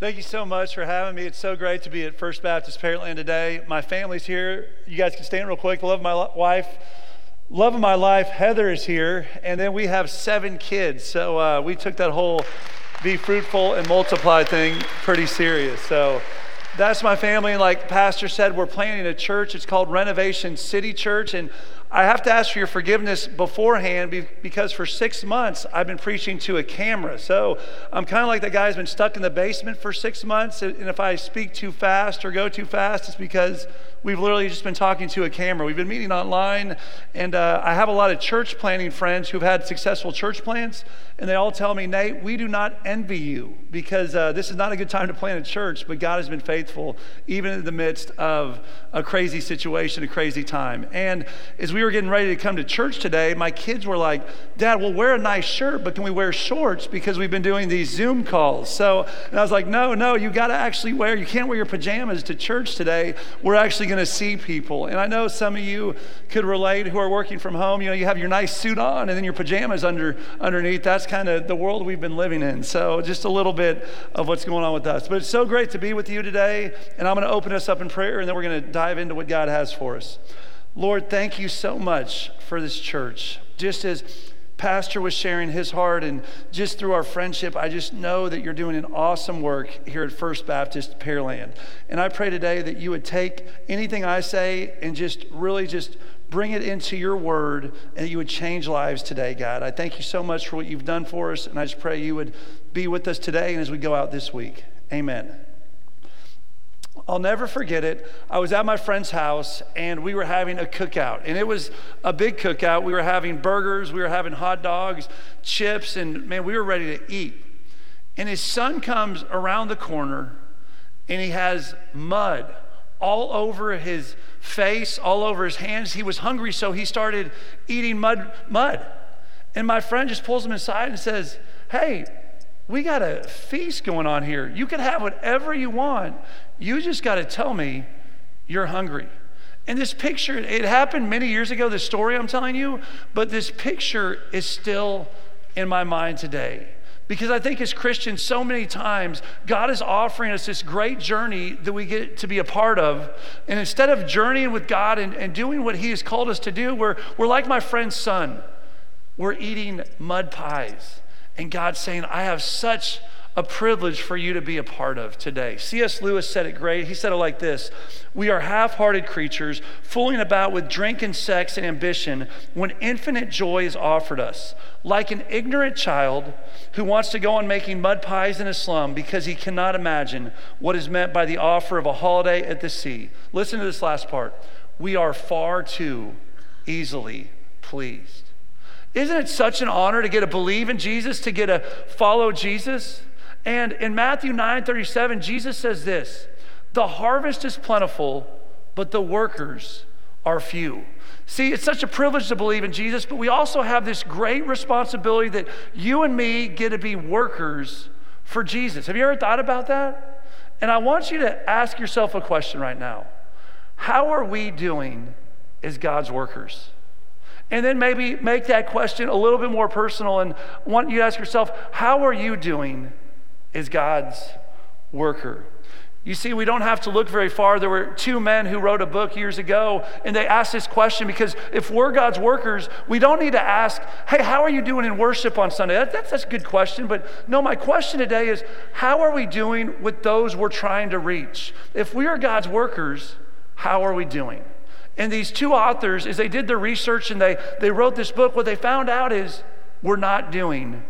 Thank you so much for having me. It's so great to be at First Baptist Pearland today. My family's here. You guys can stand real quick. Love my wife, love of my life, Heather is here, and then we have seven kids. So uh, we took that whole be fruitful and multiply thing pretty serious. So that's my family. And like Pastor said, we're planning a church. It's called Renovation City Church, and I have to ask for your forgiveness beforehand because for six months I've been preaching to a camera. So I'm kind of like that guy who's been stuck in the basement for six months. And if I speak too fast or go too fast, it's because we've literally just been talking to a camera. We've been meeting online, and uh, I have a lot of church planning friends who've had successful church plants, and they all tell me, Nate, we do not envy you because uh, this is not a good time to plant a church, but God has been faithful even in the midst of a crazy situation, a crazy time. And as we were getting ready to come to church today, my kids were like, Dad, we'll wear a nice shirt, but can we wear shorts because we've been doing these Zoom calls? So, and I was like, no, no, you got to actually wear, you can't wear your pajamas to church today. We're actually going to see people. And I know some of you could relate who are working from home. You know, you have your nice suit on and then your pajamas under underneath. That's kind of the world we've been living in. So, just a little bit of what's going on with us. But it's so great to be with you today. And I'm going to open us up in prayer and then we're going to dive into what God has for us. Lord, thank you so much for this church. Just as Pastor was sharing his heart, and just through our friendship, I just know that you're doing an awesome work here at First Baptist Pearland. And I pray today that you would take anything I say and just really just bring it into your word and you would change lives today, God. I thank you so much for what you've done for us, and I just pray you would be with us today and as we go out this week. Amen. I'll never forget it. I was at my friend's house and we were having a cookout. And it was a big cookout. We were having burgers, we were having hot dogs, chips, and man, we were ready to eat. And his son comes around the corner and he has mud all over his face, all over his hands. He was hungry, so he started eating mud. mud. And my friend just pulls him inside and says, Hey, we got a feast going on here. You can have whatever you want. You just got to tell me you're hungry. And this picture, it happened many years ago, this story I'm telling you, but this picture is still in my mind today. Because I think as Christians, so many times, God is offering us this great journey that we get to be a part of. And instead of journeying with God and, and doing what He has called us to do, we're, we're like my friend's son. We're eating mud pies. And God's saying, I have such a privilege for you to be a part of today. C.S. Lewis said it great. He said it like this We are half hearted creatures, fooling about with drink and sex and ambition when infinite joy is offered us. Like an ignorant child who wants to go on making mud pies in a slum because he cannot imagine what is meant by the offer of a holiday at the sea. Listen to this last part. We are far too easily pleased. Isn't it such an honor to get to believe in Jesus, to get to follow Jesus? And in Matthew 9 37, Jesus says this The harvest is plentiful, but the workers are few. See, it's such a privilege to believe in Jesus, but we also have this great responsibility that you and me get to be workers for Jesus. Have you ever thought about that? And I want you to ask yourself a question right now How are we doing as God's workers? And then maybe make that question a little bit more personal and want you to ask yourself, How are you doing is God's worker. You see, we don't have to look very far. There were two men who wrote a book years ago, and they asked this question because if we're God's workers, we don't need to ask, hey, how are you doing in worship on Sunday? That, that's, that's a good question. But no, my question today is, how are we doing with those we're trying to reach? If we are God's workers, how are we doing? And these two authors, as they did their research and they, they wrote this book, what they found out is we're not doing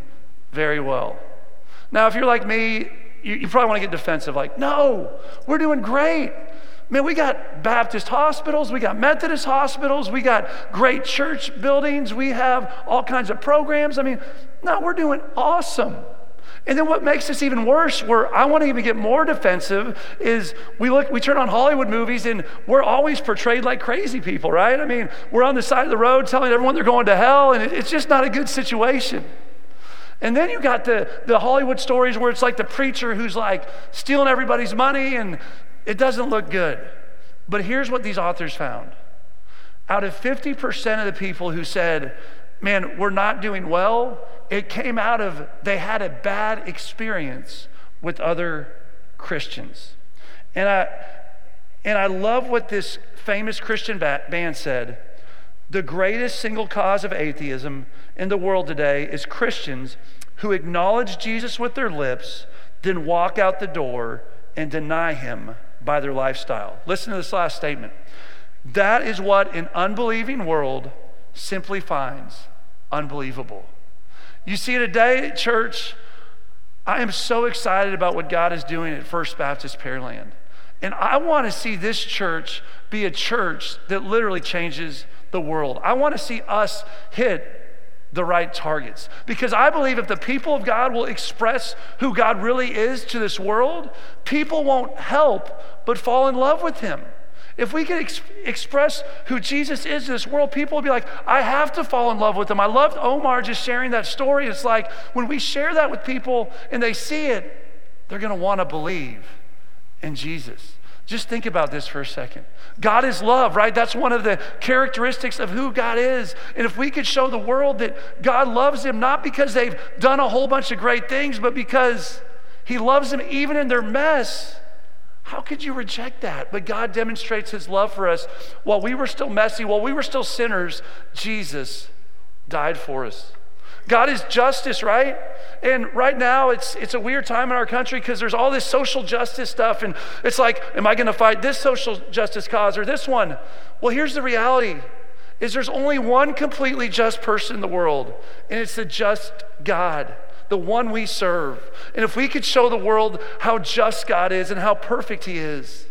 very well. Now, if you're like me, you, you probably want to get defensive, like, no, we're doing great. Man, we got Baptist hospitals, we got Methodist hospitals, we got great church buildings, we have all kinds of programs. I mean, no, we're doing awesome. And then what makes this even worse, where I want to even get more defensive, is we look, we turn on Hollywood movies and we're always portrayed like crazy people, right? I mean, we're on the side of the road telling everyone they're going to hell, and it's just not a good situation. And then you got the, the Hollywood stories where it's like the preacher who's like stealing everybody's money and it doesn't look good. But here's what these authors found out of 50% of the people who said, Man, we're not doing well, it came out of they had a bad experience with other Christians. And I, and I love what this famous Christian band said. The greatest single cause of atheism in the world today is Christians who acknowledge Jesus with their lips, then walk out the door and deny him by their lifestyle. Listen to this last statement. That is what an unbelieving world simply finds unbelievable. You see, today, church, I am so excited about what God is doing at First Baptist Pearland. And I want to see this church be a church that literally changes the world. I want to see us hit the right targets. Because I believe if the people of God will express who God really is to this world, people won't help but fall in love with Him. If we could ex- express who Jesus is in this world, people would be like, I have to fall in love with him. I loved Omar just sharing that story. It's like when we share that with people and they see it, they're going to want to believe in Jesus. Just think about this for a second. God is love, right? That's one of the characteristics of who God is. And if we could show the world that God loves them, not because they've done a whole bunch of great things, but because He loves them even in their mess, how could you reject that? But God demonstrates His love for us. While we were still messy, while we were still sinners, Jesus died for us. God is justice, right? And right now, it's, it's a weird time in our country because there's all this social justice stuff. And it's like, am I going to fight this social justice cause or this one? Well, here's the reality is there's only one completely just person in the world, and it's the just God, the one we serve. And if we could show the world how just God is and how perfect He is,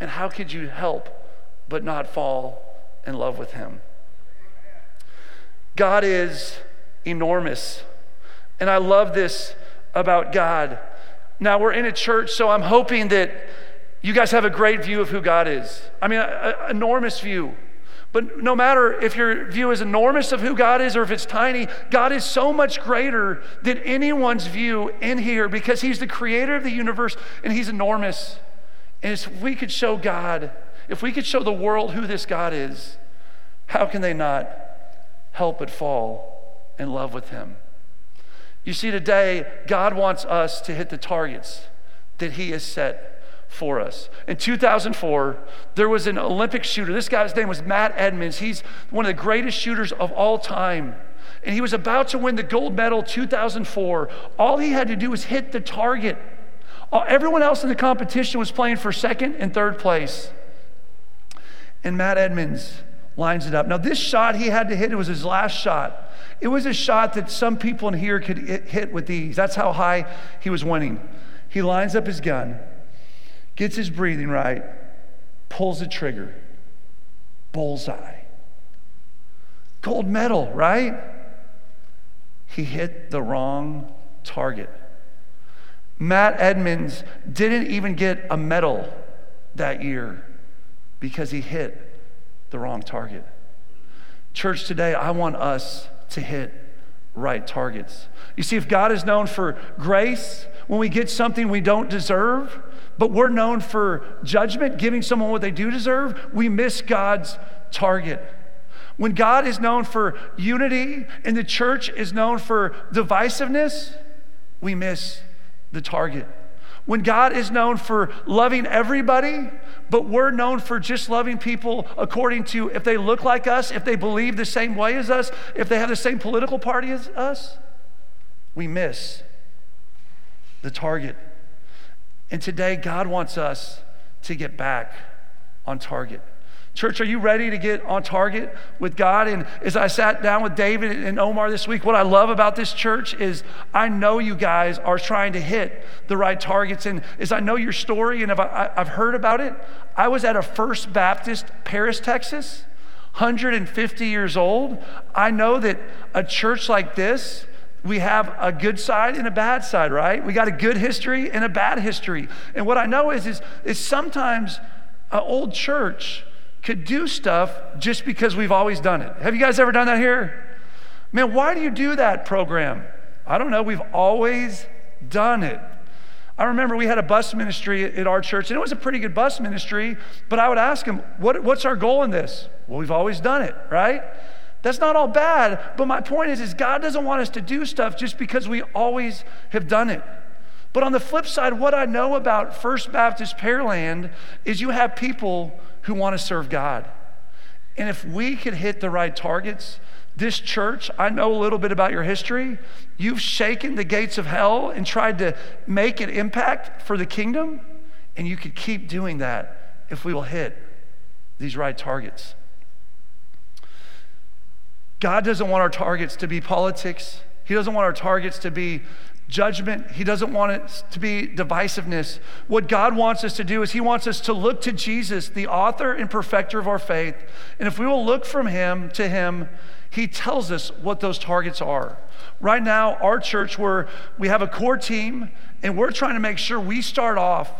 and how could you help but not fall in love with Him? God is enormous. And I love this about God. Now, we're in a church, so I'm hoping that you guys have a great view of who God is. I mean, an enormous view. But no matter if your view is enormous of who God is or if it's tiny, God is so much greater than anyone's view in here because He's the creator of the universe and He's enormous. And if we could show God, if we could show the world who this God is, how can they not help but fall in love with Him. You see, today, God wants us to hit the targets that He has set for us. In 2004, there was an Olympic shooter. This guy's name was Matt Emmons. He's one of the greatest shooters of all time. And he was about to win the gold medal 2004. All he had to do was hit the target. Everyone else in the competition was playing for second and third place. And Matt Emmons lines it up. Now, this shot he had to hit, it was his last shot. It was a shot that some people in here could hit with ease. That's how high he was winning. He lines up his gun, gets his breathing right, pulls the trigger. Bullseye. Gold medal, right? He hit the wrong target. Matt Emmons didn't even get a medal that year because he hit the wrong target. Church, today, I want us to hit right targets. You see, if God is known for grace, when we get something we don't deserve, but we're known for judgment, giving someone what they do deserve, we miss God's target. When God is known for unity and the church is known for divisiveness, we miss the target. When God is known for loving everybody, but we're known for just loving people according to if they look like us, if they believe the same way as us, if they have the same political party as us, we miss the target. And today, God wants us to get back on target. Church, are you ready to get on target with God? And as I sat down with David and Omar this week, what I love about this church is I know you guys are trying to hit the right targets. And as I know your story and I've heard about it, I was at a First Baptist, Paris, Texas, 150 years old. I know that a church like this, we have a good side and a bad side, right? We got a good history and a bad history. And what I know is, is, is sometimes an old church could do stuff just because we've always done it. Have you guys ever done that here? Man, why do you do that program? I don't know. We've always done it. I remember we had a bus ministry at our church, and it was a pretty good bus ministry, but I would ask them, what, What's our goal in this? Well, we've always done it, right? That's not all bad, but my point is, is God doesn't want us to do stuff just because we always have done it. But on the flip side, what I know about First Baptist Pearland is you have people who want to serve God. And if we could hit the right targets, this church, I know a little bit about your history. You've shaken the gates of hell and tried to make an impact for the kingdom, and you could keep doing that if we will hit these right targets. God doesn't want our targets to be politics. He doesn't want our targets to be judgment. He doesn't want it to be divisiveness. What God wants us to do is He wants us to look to Jesus, the author and perfecter of our faith. And if we will look from Him to Him, He tells us what those targets are. Right now, our church, where we have a core team, and we're trying to make sure we start off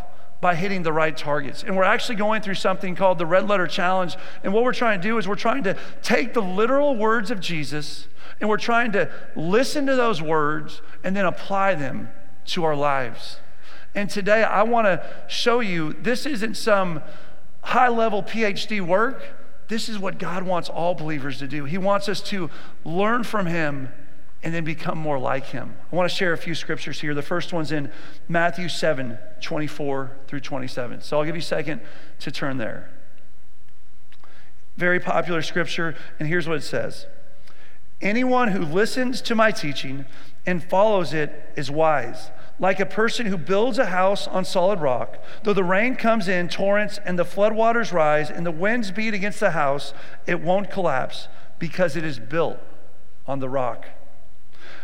by hitting the right targets. And we're actually going through something called the Red Letter Challenge. And what we're trying to do is we're trying to take the literal words of Jesus and we're trying to listen to those words and then apply them to our lives. And today I want to show you this isn't some high level PhD work. This is what God wants all believers to do. He wants us to learn from Him and then become more like him. I want to share a few scriptures here. The first one's in Matthew 7 24 through 27. So I'll give you a second to turn there. Very popular scripture, and here's what it says Anyone who listens to my teaching and follows it is wise, like a person who builds a house on solid rock. Though the rain comes in torrents and the floodwaters rise and the winds beat against the house, it won't collapse because it is built on the rock.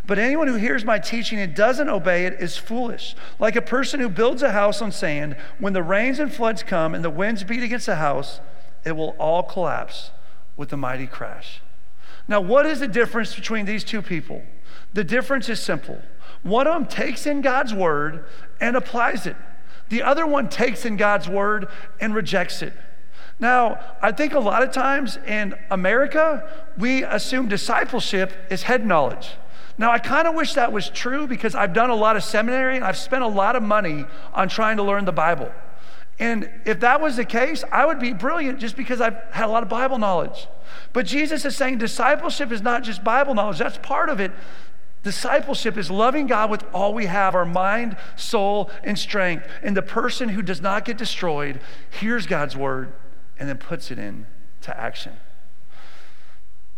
But anyone who hears my teaching and doesn't obey it is foolish, like a person who builds a house on sand. When the rains and floods come and the winds beat against the house, it will all collapse with a mighty crash. Now, what is the difference between these two people? The difference is simple. One of them takes in God's word and applies it, the other one takes in God's word and rejects it. Now, I think a lot of times in America, we assume discipleship is head knowledge. Now, I kind of wish that was true because I've done a lot of seminary and I've spent a lot of money on trying to learn the Bible. And if that was the case, I would be brilliant just because I've had a lot of Bible knowledge. But Jesus is saying discipleship is not just Bible knowledge, that's part of it. Discipleship is loving God with all we have our mind, soul, and strength. And the person who does not get destroyed hears God's word and then puts it into action.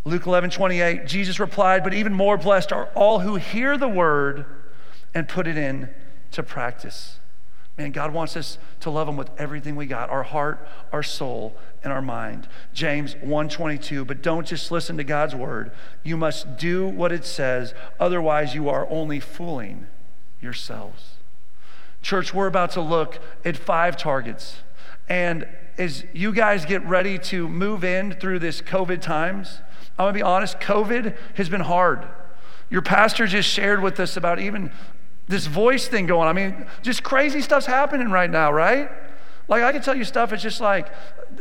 Luke 11, 28, Jesus replied, But even more blessed are all who hear the word and put it in to practice. Man, God wants us to love him with everything we got, our heart, our soul, and our mind. James 1:22, but don't just listen to God's word. You must do what it says, otherwise you are only fooling yourselves. Church, we're about to look at five targets. And as you guys get ready to move in through this COVID times, I'm gonna be honest, COVID has been hard. Your pastor just shared with us about even this voice thing going. I mean, just crazy stuff's happening right now, right? Like I can tell you stuff, it's just like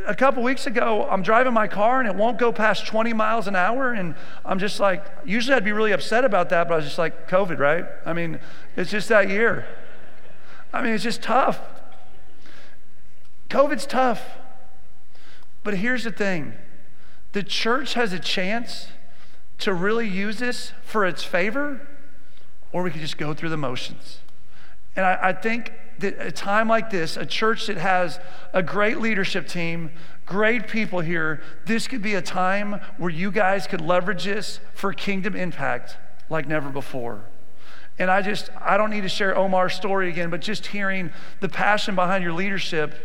a couple weeks ago, I'm driving my car and it won't go past 20 miles an hour. And I'm just like, usually I'd be really upset about that, but I was just like, COVID, right? I mean, it's just that year. I mean, it's just tough. COVID's tough. But here's the thing the church has a chance to really use this for its favor or we could just go through the motions. And I, I think that a time like this, a church that has a great leadership team, great people here, this could be a time where you guys could leverage this for kingdom impact like never before. And I just, I don't need to share Omar's story again, but just hearing the passion behind your leadership,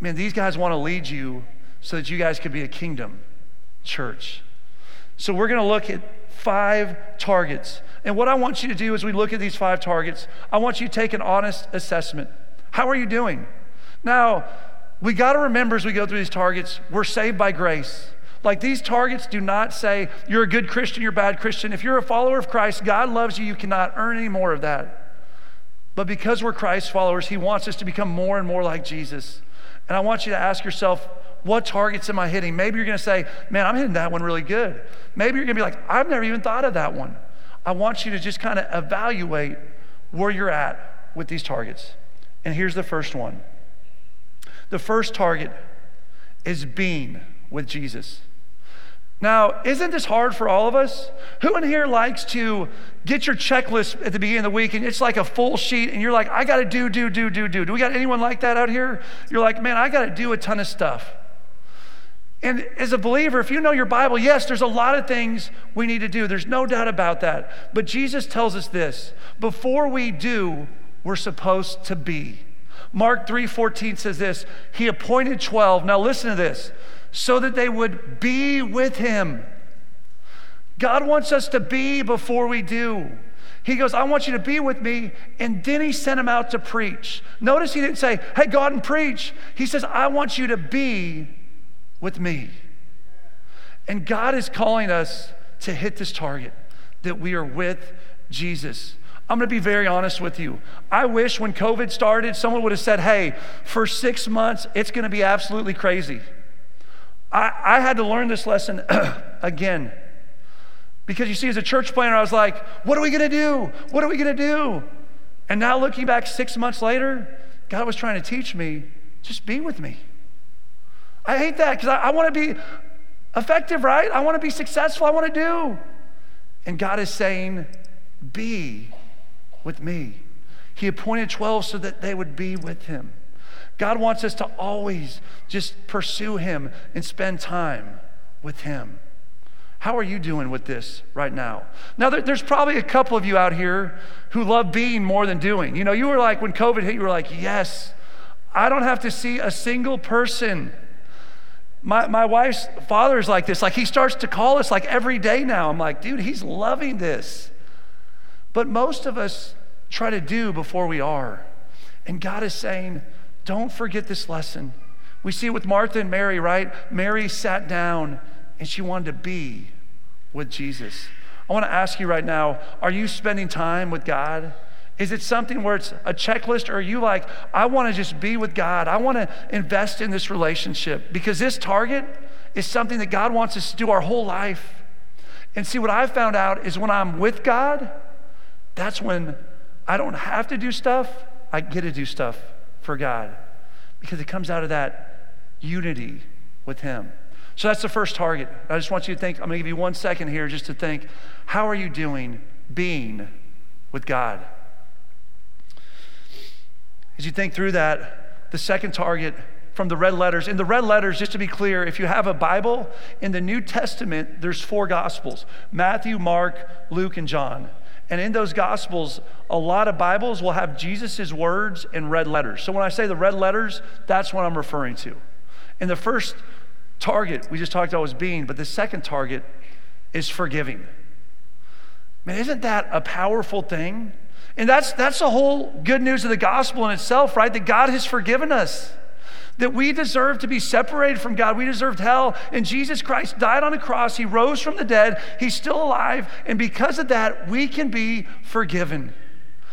man, these guys want to lead you so that you guys could be a kingdom church. So we're going to look at five targets. And what I want you to do as we look at these five targets, I want you to take an honest assessment. How are you doing? Now, we got to remember as we go through these targets, we're saved by grace. Like these targets do not say you're a good Christian, you're a bad Christian. If you're a follower of Christ, God loves you, you cannot earn any more of that. But because we're Christ followers, He wants us to become more and more like Jesus. And I want you to ask yourself, what targets am I hitting? Maybe you're going to say, man, I'm hitting that one really good. Maybe you're going to be like, I've never even thought of that one. I want you to just kind of evaluate where you're at with these targets. And here's the first one the first target is being with Jesus. Now, isn't this hard for all of us? Who in here likes to get your checklist at the beginning of the week and it's like a full sheet and you're like, I got to do, do, do, do, do. Do we got anyone like that out here? You're like, man, I got to do a ton of stuff. And as a believer, if you know your Bible, yes, there's a lot of things we need to do. There's no doubt about that. But Jesus tells us this before we do, we're supposed to be. Mark 3:14 says this, he appointed 12. Now listen to this so that they would be with him. God wants us to be before we do. He goes, I want you to be with me. And then he sent him out to preach. Notice he didn't say, Hey, go out and preach. He says, I want you to be with me. And God is calling us to hit this target that we are with Jesus. I'm going to be very honest with you. I wish when COVID started, someone would have said, Hey, for six months, it's going to be absolutely crazy. I, I had to learn this lesson again. Because you see, as a church planner, I was like, what are we going to do? What are we going to do? And now looking back six months later, God was trying to teach me just be with me. I hate that because I, I want to be effective, right? I want to be successful. I want to do. And God is saying, be with me. He appointed 12 so that they would be with him. God wants us to always just pursue Him and spend time with Him. How are you doing with this right now? Now, there's probably a couple of you out here who love being more than doing. You know, you were like, when COVID hit, you were like, yes, I don't have to see a single person. My, my wife's father is like this. Like, he starts to call us like every day now. I'm like, dude, he's loving this. But most of us try to do before we are. And God is saying, don't forget this lesson. We see it with Martha and Mary, right? Mary sat down and she wanted to be with Jesus. I want to ask you right now are you spending time with God? Is it something where it's a checklist, or are you like, I want to just be with God? I want to invest in this relationship because this target is something that God wants us to do our whole life. And see, what I've found out is when I'm with God, that's when I don't have to do stuff, I get to do stuff for God because it comes out of that unity with Him. So that's the first target. I just want you to think, I'm going to give you one second here just to think how are you doing being with God? As you think through that, the second target from the red letters, in the red letters, just to be clear, if you have a Bible, in the New Testament, there's four Gospels Matthew, Mark, Luke, and John. And in those Gospels, a lot of Bibles will have Jesus' words in red letters. So when I say the red letters, that's what I'm referring to. And the first target we just talked about was being, but the second target is forgiving. Man, isn't that a powerful thing? And that's, that's the whole good news of the gospel in itself, right? That God has forgiven us that we deserve to be separated from God. We deserved hell. And Jesus Christ died on a cross. He rose from the dead. He's still alive. And because of that, we can be forgiven.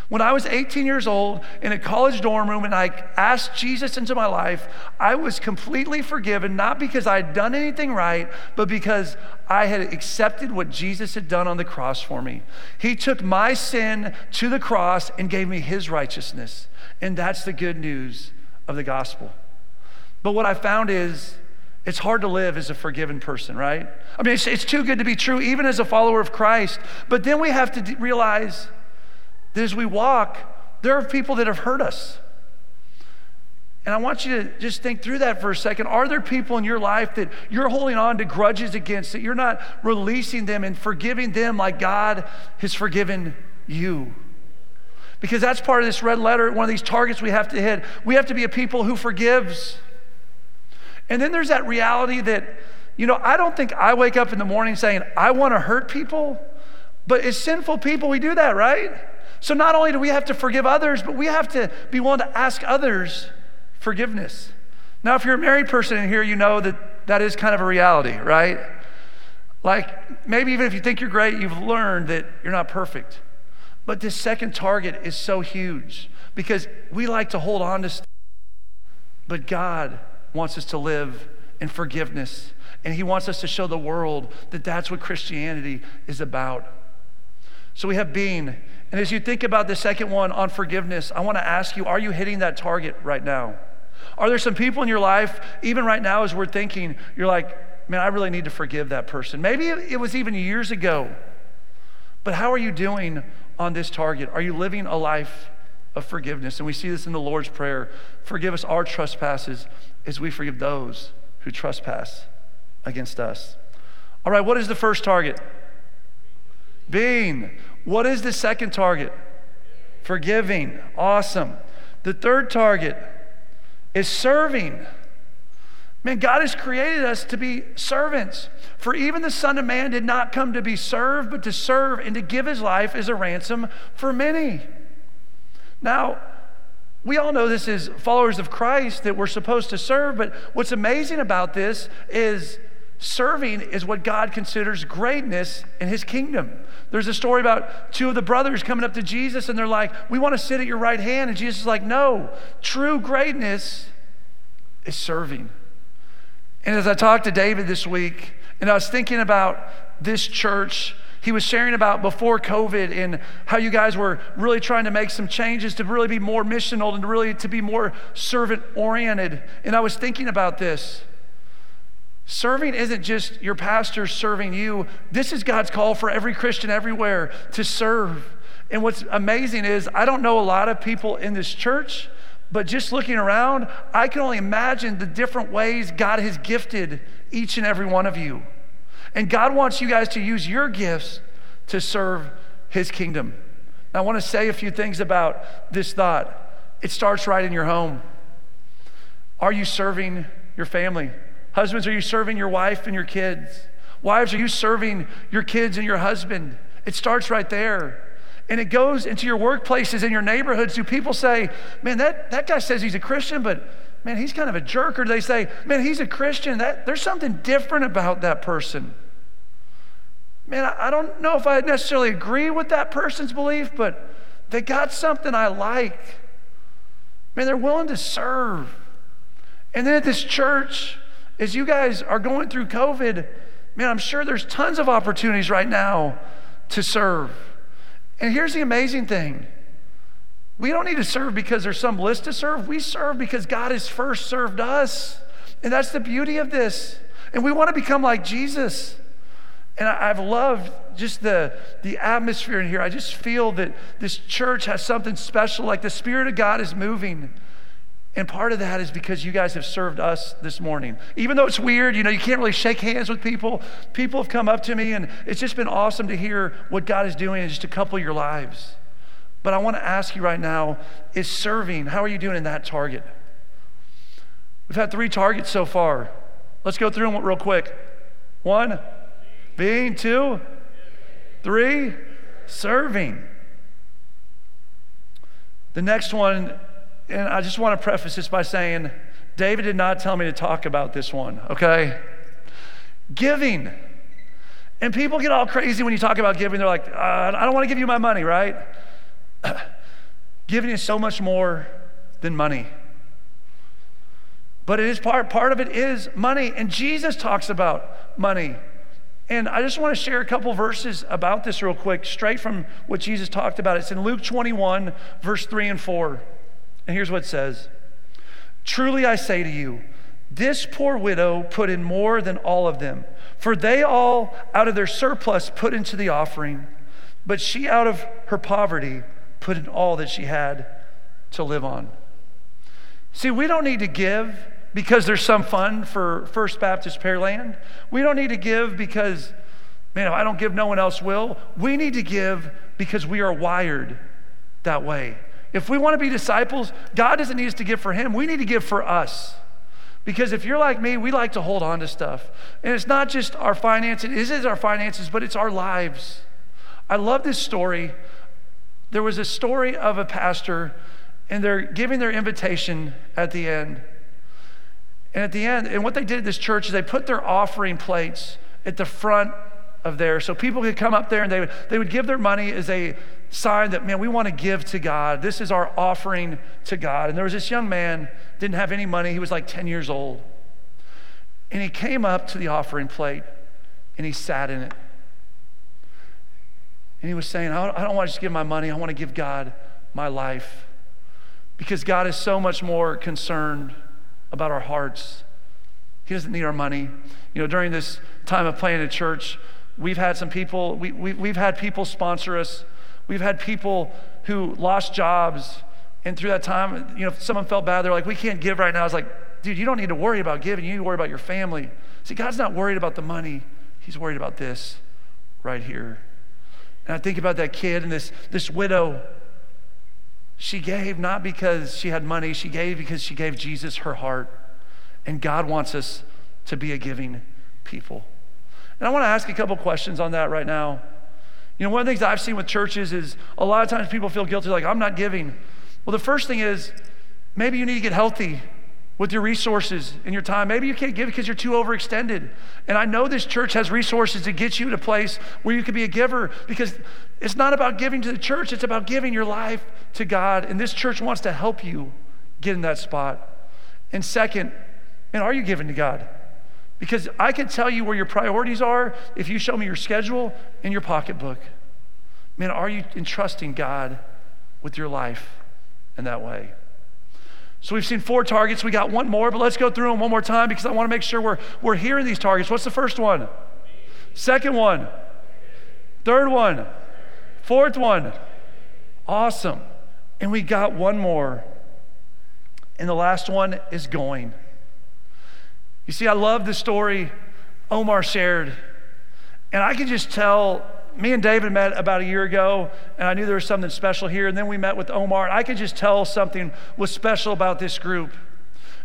When I was 18 years old in a college dorm room and I asked Jesus into my life, I was completely forgiven, not because I had done anything right, but because I had accepted what Jesus had done on the cross for me. He took my sin to the cross and gave me his righteousness. And that's the good news of the gospel. But what I found is it's hard to live as a forgiven person, right? I mean, it's, it's too good to be true, even as a follower of Christ. But then we have to d- realize that as we walk, there are people that have hurt us. And I want you to just think through that for a second. Are there people in your life that you're holding on to grudges against, that you're not releasing them and forgiving them like God has forgiven you? Because that's part of this red letter, one of these targets we have to hit. We have to be a people who forgives. And then there's that reality that, you know, I don't think I wake up in the morning saying, I want to hurt people, but as sinful people, we do that, right? So not only do we have to forgive others, but we have to be willing to ask others forgiveness. Now, if you're a married person in here, you know that that is kind of a reality, right? Like maybe even if you think you're great, you've learned that you're not perfect. But this second target is so huge because we like to hold on to stuff. But God wants us to live in forgiveness. And he wants us to show the world that that's what Christianity is about. So we have being. And as you think about the second one on forgiveness, I want to ask you are you hitting that target right now? Are there some people in your life, even right now as we're thinking, you're like, man, I really need to forgive that person. Maybe it was even years ago. But how are you doing on this target? Are you living a life of forgiveness? And we see this in the Lord's Prayer forgive us our trespasses as we forgive those who trespass against us. All right, what is the first target? Being. What is the second target? Forgiving. Awesome. The third target is serving. Man, God has created us to be servants. For even the Son of Man did not come to be served, but to serve and to give his life as a ransom for many. Now, we all know this is followers of Christ that we're supposed to serve, but what's amazing about this is serving is what God considers greatness in his kingdom. There's a story about two of the brothers coming up to Jesus and they're like, We want to sit at your right hand. And Jesus is like, No, true greatness is serving. And as I talked to David this week, and I was thinking about this church, he was sharing about before COVID and how you guys were really trying to make some changes to really be more missional and really to be more servant oriented. And I was thinking about this. Serving isn't just your pastor serving you. This is God's call for every Christian everywhere to serve. And what's amazing is, I don't know a lot of people in this church, but just looking around, I can only imagine the different ways God has gifted each and every one of you. And God wants you guys to use your gifts to serve His kingdom. Now, I want to say a few things about this thought. It starts right in your home. Are you serving your family? Husbands, are you serving your wife and your kids? Wives, are you serving your kids and your husband? It starts right there. And it goes into your workplaces and your neighborhoods. Do people say, man, that, that guy says he's a Christian, but man, he's kind of a jerk? Or do they say, man, he's a Christian? That, there's something different about that person. Man, I, I don't know if I necessarily agree with that person's belief, but they got something I like. Man, they're willing to serve. And then at this church, as you guys are going through COVID, man, I'm sure there's tons of opportunities right now to serve. And here's the amazing thing we don't need to serve because there's some list to serve. We serve because God has first served us. And that's the beauty of this. And we want to become like Jesus. And I've loved just the, the atmosphere in here. I just feel that this church has something special, like the Spirit of God is moving. And part of that is because you guys have served us this morning. Even though it's weird, you know, you can't really shake hands with people. People have come up to me, and it's just been awesome to hear what God is doing in just a couple of your lives. But I want to ask you right now is serving, how are you doing in that target? We've had three targets so far. Let's go through them real quick. One, being. Two, three, serving. The next one and I just want to preface this by saying David did not tell me to talk about this one, okay? Giving. And people get all crazy when you talk about giving. They're like, uh, I don't want to give you my money, right? giving is so much more than money. But it is part, part of it is money. And Jesus talks about money. And I just want to share a couple verses about this real quick, straight from what Jesus talked about. It's in Luke 21, verse 3 and 4. And here's what it says Truly I say to you, this poor widow put in more than all of them, for they all out of their surplus put into the offering, but she out of her poverty put in all that she had to live on. See, we don't need to give because there's some fund for First Baptist Pearland. We don't need to give because, man, if I don't give, no one else will. We need to give because we are wired that way. If we want to be disciples, God doesn't need us to give for Him. We need to give for us. Because if you're like me, we like to hold on to stuff. And it's not just our finances, it is our finances, but it's our lives. I love this story. There was a story of a pastor, and they're giving their invitation at the end. And at the end, and what they did at this church is they put their offering plates at the front of there so people could come up there and they would, they would give their money as a sign that, man, we want to give to God. This is our offering to God. And there was this young man, didn't have any money. He was like 10 years old. And he came up to the offering plate and he sat in it. And he was saying, I don't, want to just give my money, I want to give God my life. Because God is so much more concerned about our hearts He doesn't need our money. You know, during this time of planning a church, we've had some people, we, we, we've had people sponsor us. We've had people who lost jobs. And through that time, you know, if someone felt bad, they're like, we can't give right now. I was like, dude, you don't need to worry about giving. You need to worry about your family. See, God's not worried about the money. He's worried about this right here. And I think about that kid and this, this widow. She gave not because she had money, she gave because she gave Jesus her heart. And God wants us to be a giving people. And I want to ask a couple questions on that right now. You know, one of the things I've seen with churches is a lot of times people feel guilty, like, I'm not giving. Well, the first thing is maybe you need to get healthy with your resources and your time. Maybe you can't give because you're too overextended. And I know this church has resources to get you to a place where you can be a giver because it's not about giving to the church, it's about giving your life to God. And this church wants to help you get in that spot. And second, and are you giving to God? Because I can tell you where your priorities are if you show me your schedule and your pocketbook. Man, are you entrusting God with your life in that way? So we've seen four targets. We got one more, but let's go through them one more time because I want to make sure we're, we're hearing these targets. What's the first one? Second one? Third one? Fourth one? Awesome. And we got one more. And the last one is going. You see, I love the story Omar shared. And I can just tell, me and David met about a year ago, and I knew there was something special here. And then we met with Omar, and I could just tell something was special about this group.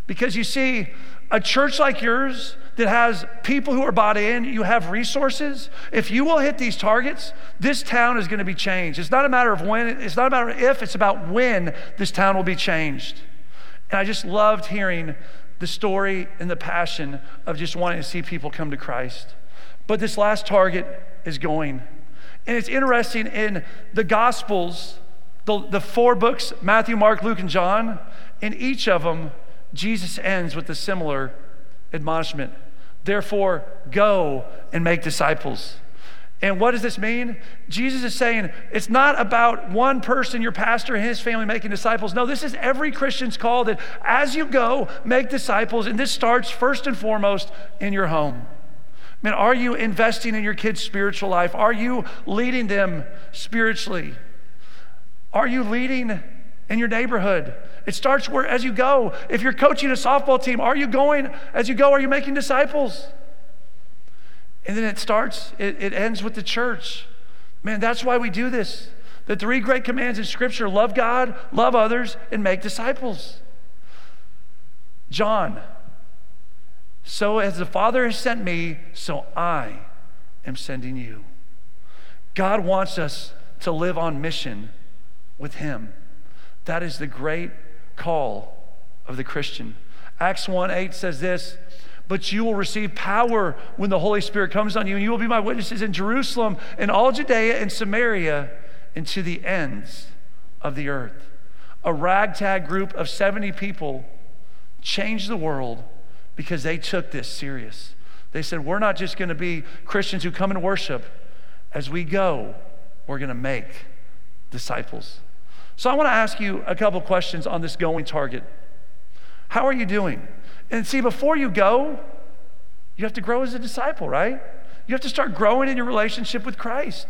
Because you see, a church like yours that has people who are bought in, you have resources. If you will hit these targets, this town is going to be changed. It's not a matter of when, it's not a matter of if, it's about when this town will be changed. And I just loved hearing the story and the passion of just wanting to see people come to Christ. But this last target is going. And it's interesting in the Gospels, the, the four books Matthew, Mark, Luke, and John, in each of them, Jesus ends with a similar admonishment. Therefore, go and make disciples. And what does this mean? Jesus is saying it's not about one person, your pastor and his family, making disciples. No, this is every Christian's call that as you go, make disciples. And this starts first and foremost in your home. Man, are you investing in your kids' spiritual life? Are you leading them spiritually? Are you leading in your neighborhood? It starts where as you go. If you're coaching a softball team, are you going as you go? Are you making disciples? And then it starts, it, it ends with the church. Man, that's why we do this. The three great commands in Scripture love God, love others, and make disciples. John, so as the Father has sent me, so I am sending you. God wants us to live on mission with Him. That is the great call of the Christian. Acts 1 8 says this but you will receive power when the Holy Spirit comes on you, and you will be my witnesses in Jerusalem and all Judea and Samaria and to the ends of the earth. A ragtag group of 70 people changed the world because they took this serious. They said, We're not just going to be Christians who come and worship. As we go, we're going to make disciples. So I want to ask you a couple questions on this going target. How are you doing? And see, before you go, you have to grow as a disciple, right? You have to start growing in your relationship with Christ.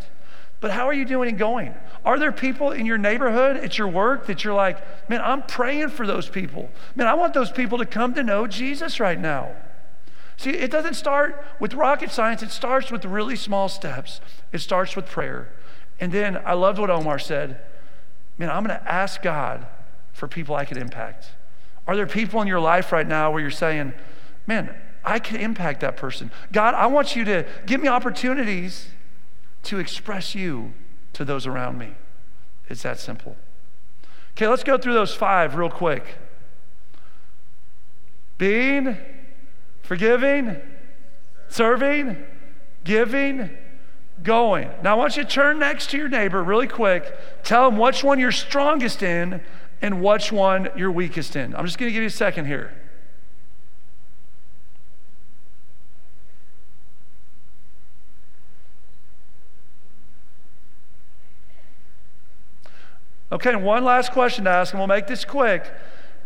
But how are you doing in going? Are there people in your neighborhood, at your work, that you're like, man, I'm praying for those people. Man, I want those people to come to know Jesus right now. See, it doesn't start with rocket science, it starts with really small steps. It starts with prayer. And then I loved what Omar said. Man, I'm going to ask God for people I could impact. Are there people in your life right now where you're saying, man, I can impact that person? God, I want you to give me opportunities to express you to those around me. It's that simple. Okay, let's go through those five real quick being, forgiving, serving, giving, going. Now, I want you to turn next to your neighbor really quick. Tell them which one you're strongest in and which one you're weakest in. I'm just going to give you a second here. Okay, one last question to ask, and we'll make this quick.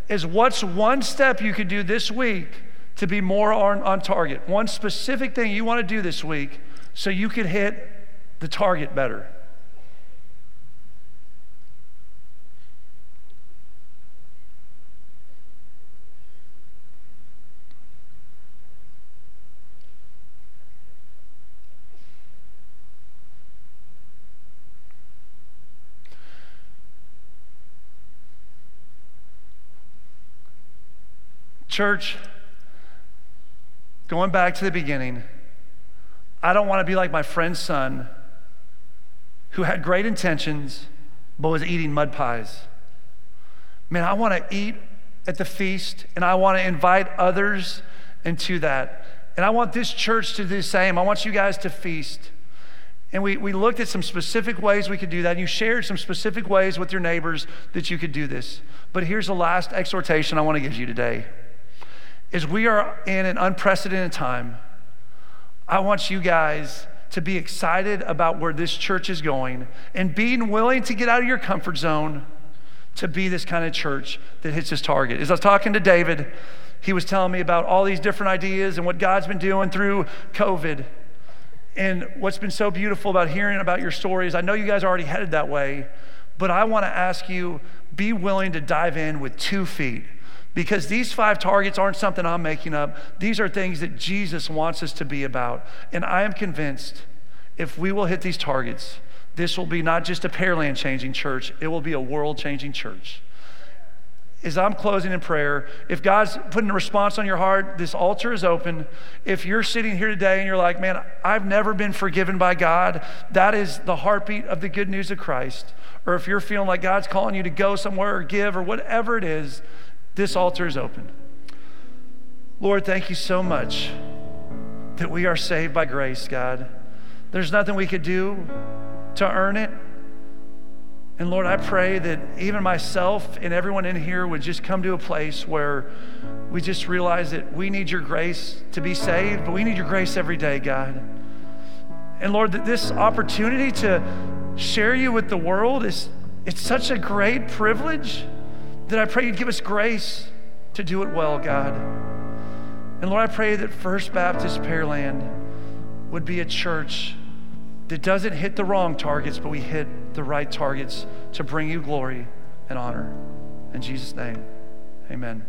Is what's one step you could do this week to be more on, on target. One specific thing you want to do this week so you could hit the target better. Church, going back to the beginning, I don't want to be like my friend's son who had great intentions but was eating mud pies. Man, I want to eat at the feast and I want to invite others into that. And I want this church to do the same. I want you guys to feast. And we, we looked at some specific ways we could do that. And you shared some specific ways with your neighbors that you could do this. But here's the last exhortation I want to give you today is we are in an unprecedented time. I want you guys to be excited about where this church is going and being willing to get out of your comfort zone to be this kind of church that hits its target. As I was talking to David, he was telling me about all these different ideas and what God's been doing through COVID. And what's been so beautiful about hearing about your stories, I know you guys are already headed that way, but I want to ask you be willing to dive in with two feet because these five targets aren't something I'm making up. These are things that Jesus wants us to be about. And I am convinced if we will hit these targets, this will be not just a Pearland changing church, it will be a world changing church. As I'm closing in prayer, if God's putting a response on your heart, this altar is open. If you're sitting here today and you're like, man, I've never been forgiven by God, that is the heartbeat of the good news of Christ. Or if you're feeling like God's calling you to go somewhere or give or whatever it is, this altar is open. Lord, thank you so much that we are saved by grace, God. There's nothing we could do to earn it. And Lord, I pray that even myself and everyone in here would just come to a place where we just realize that we need your grace to be saved, but we need your grace every day, God. And Lord, that this opportunity to share you with the world is it's such a great privilege that I pray you'd give us grace to do it well, God. And Lord, I pray that First Baptist Pearland would be a church that doesn't hit the wrong targets, but we hit the right targets to bring you glory and honor. In Jesus' name, amen.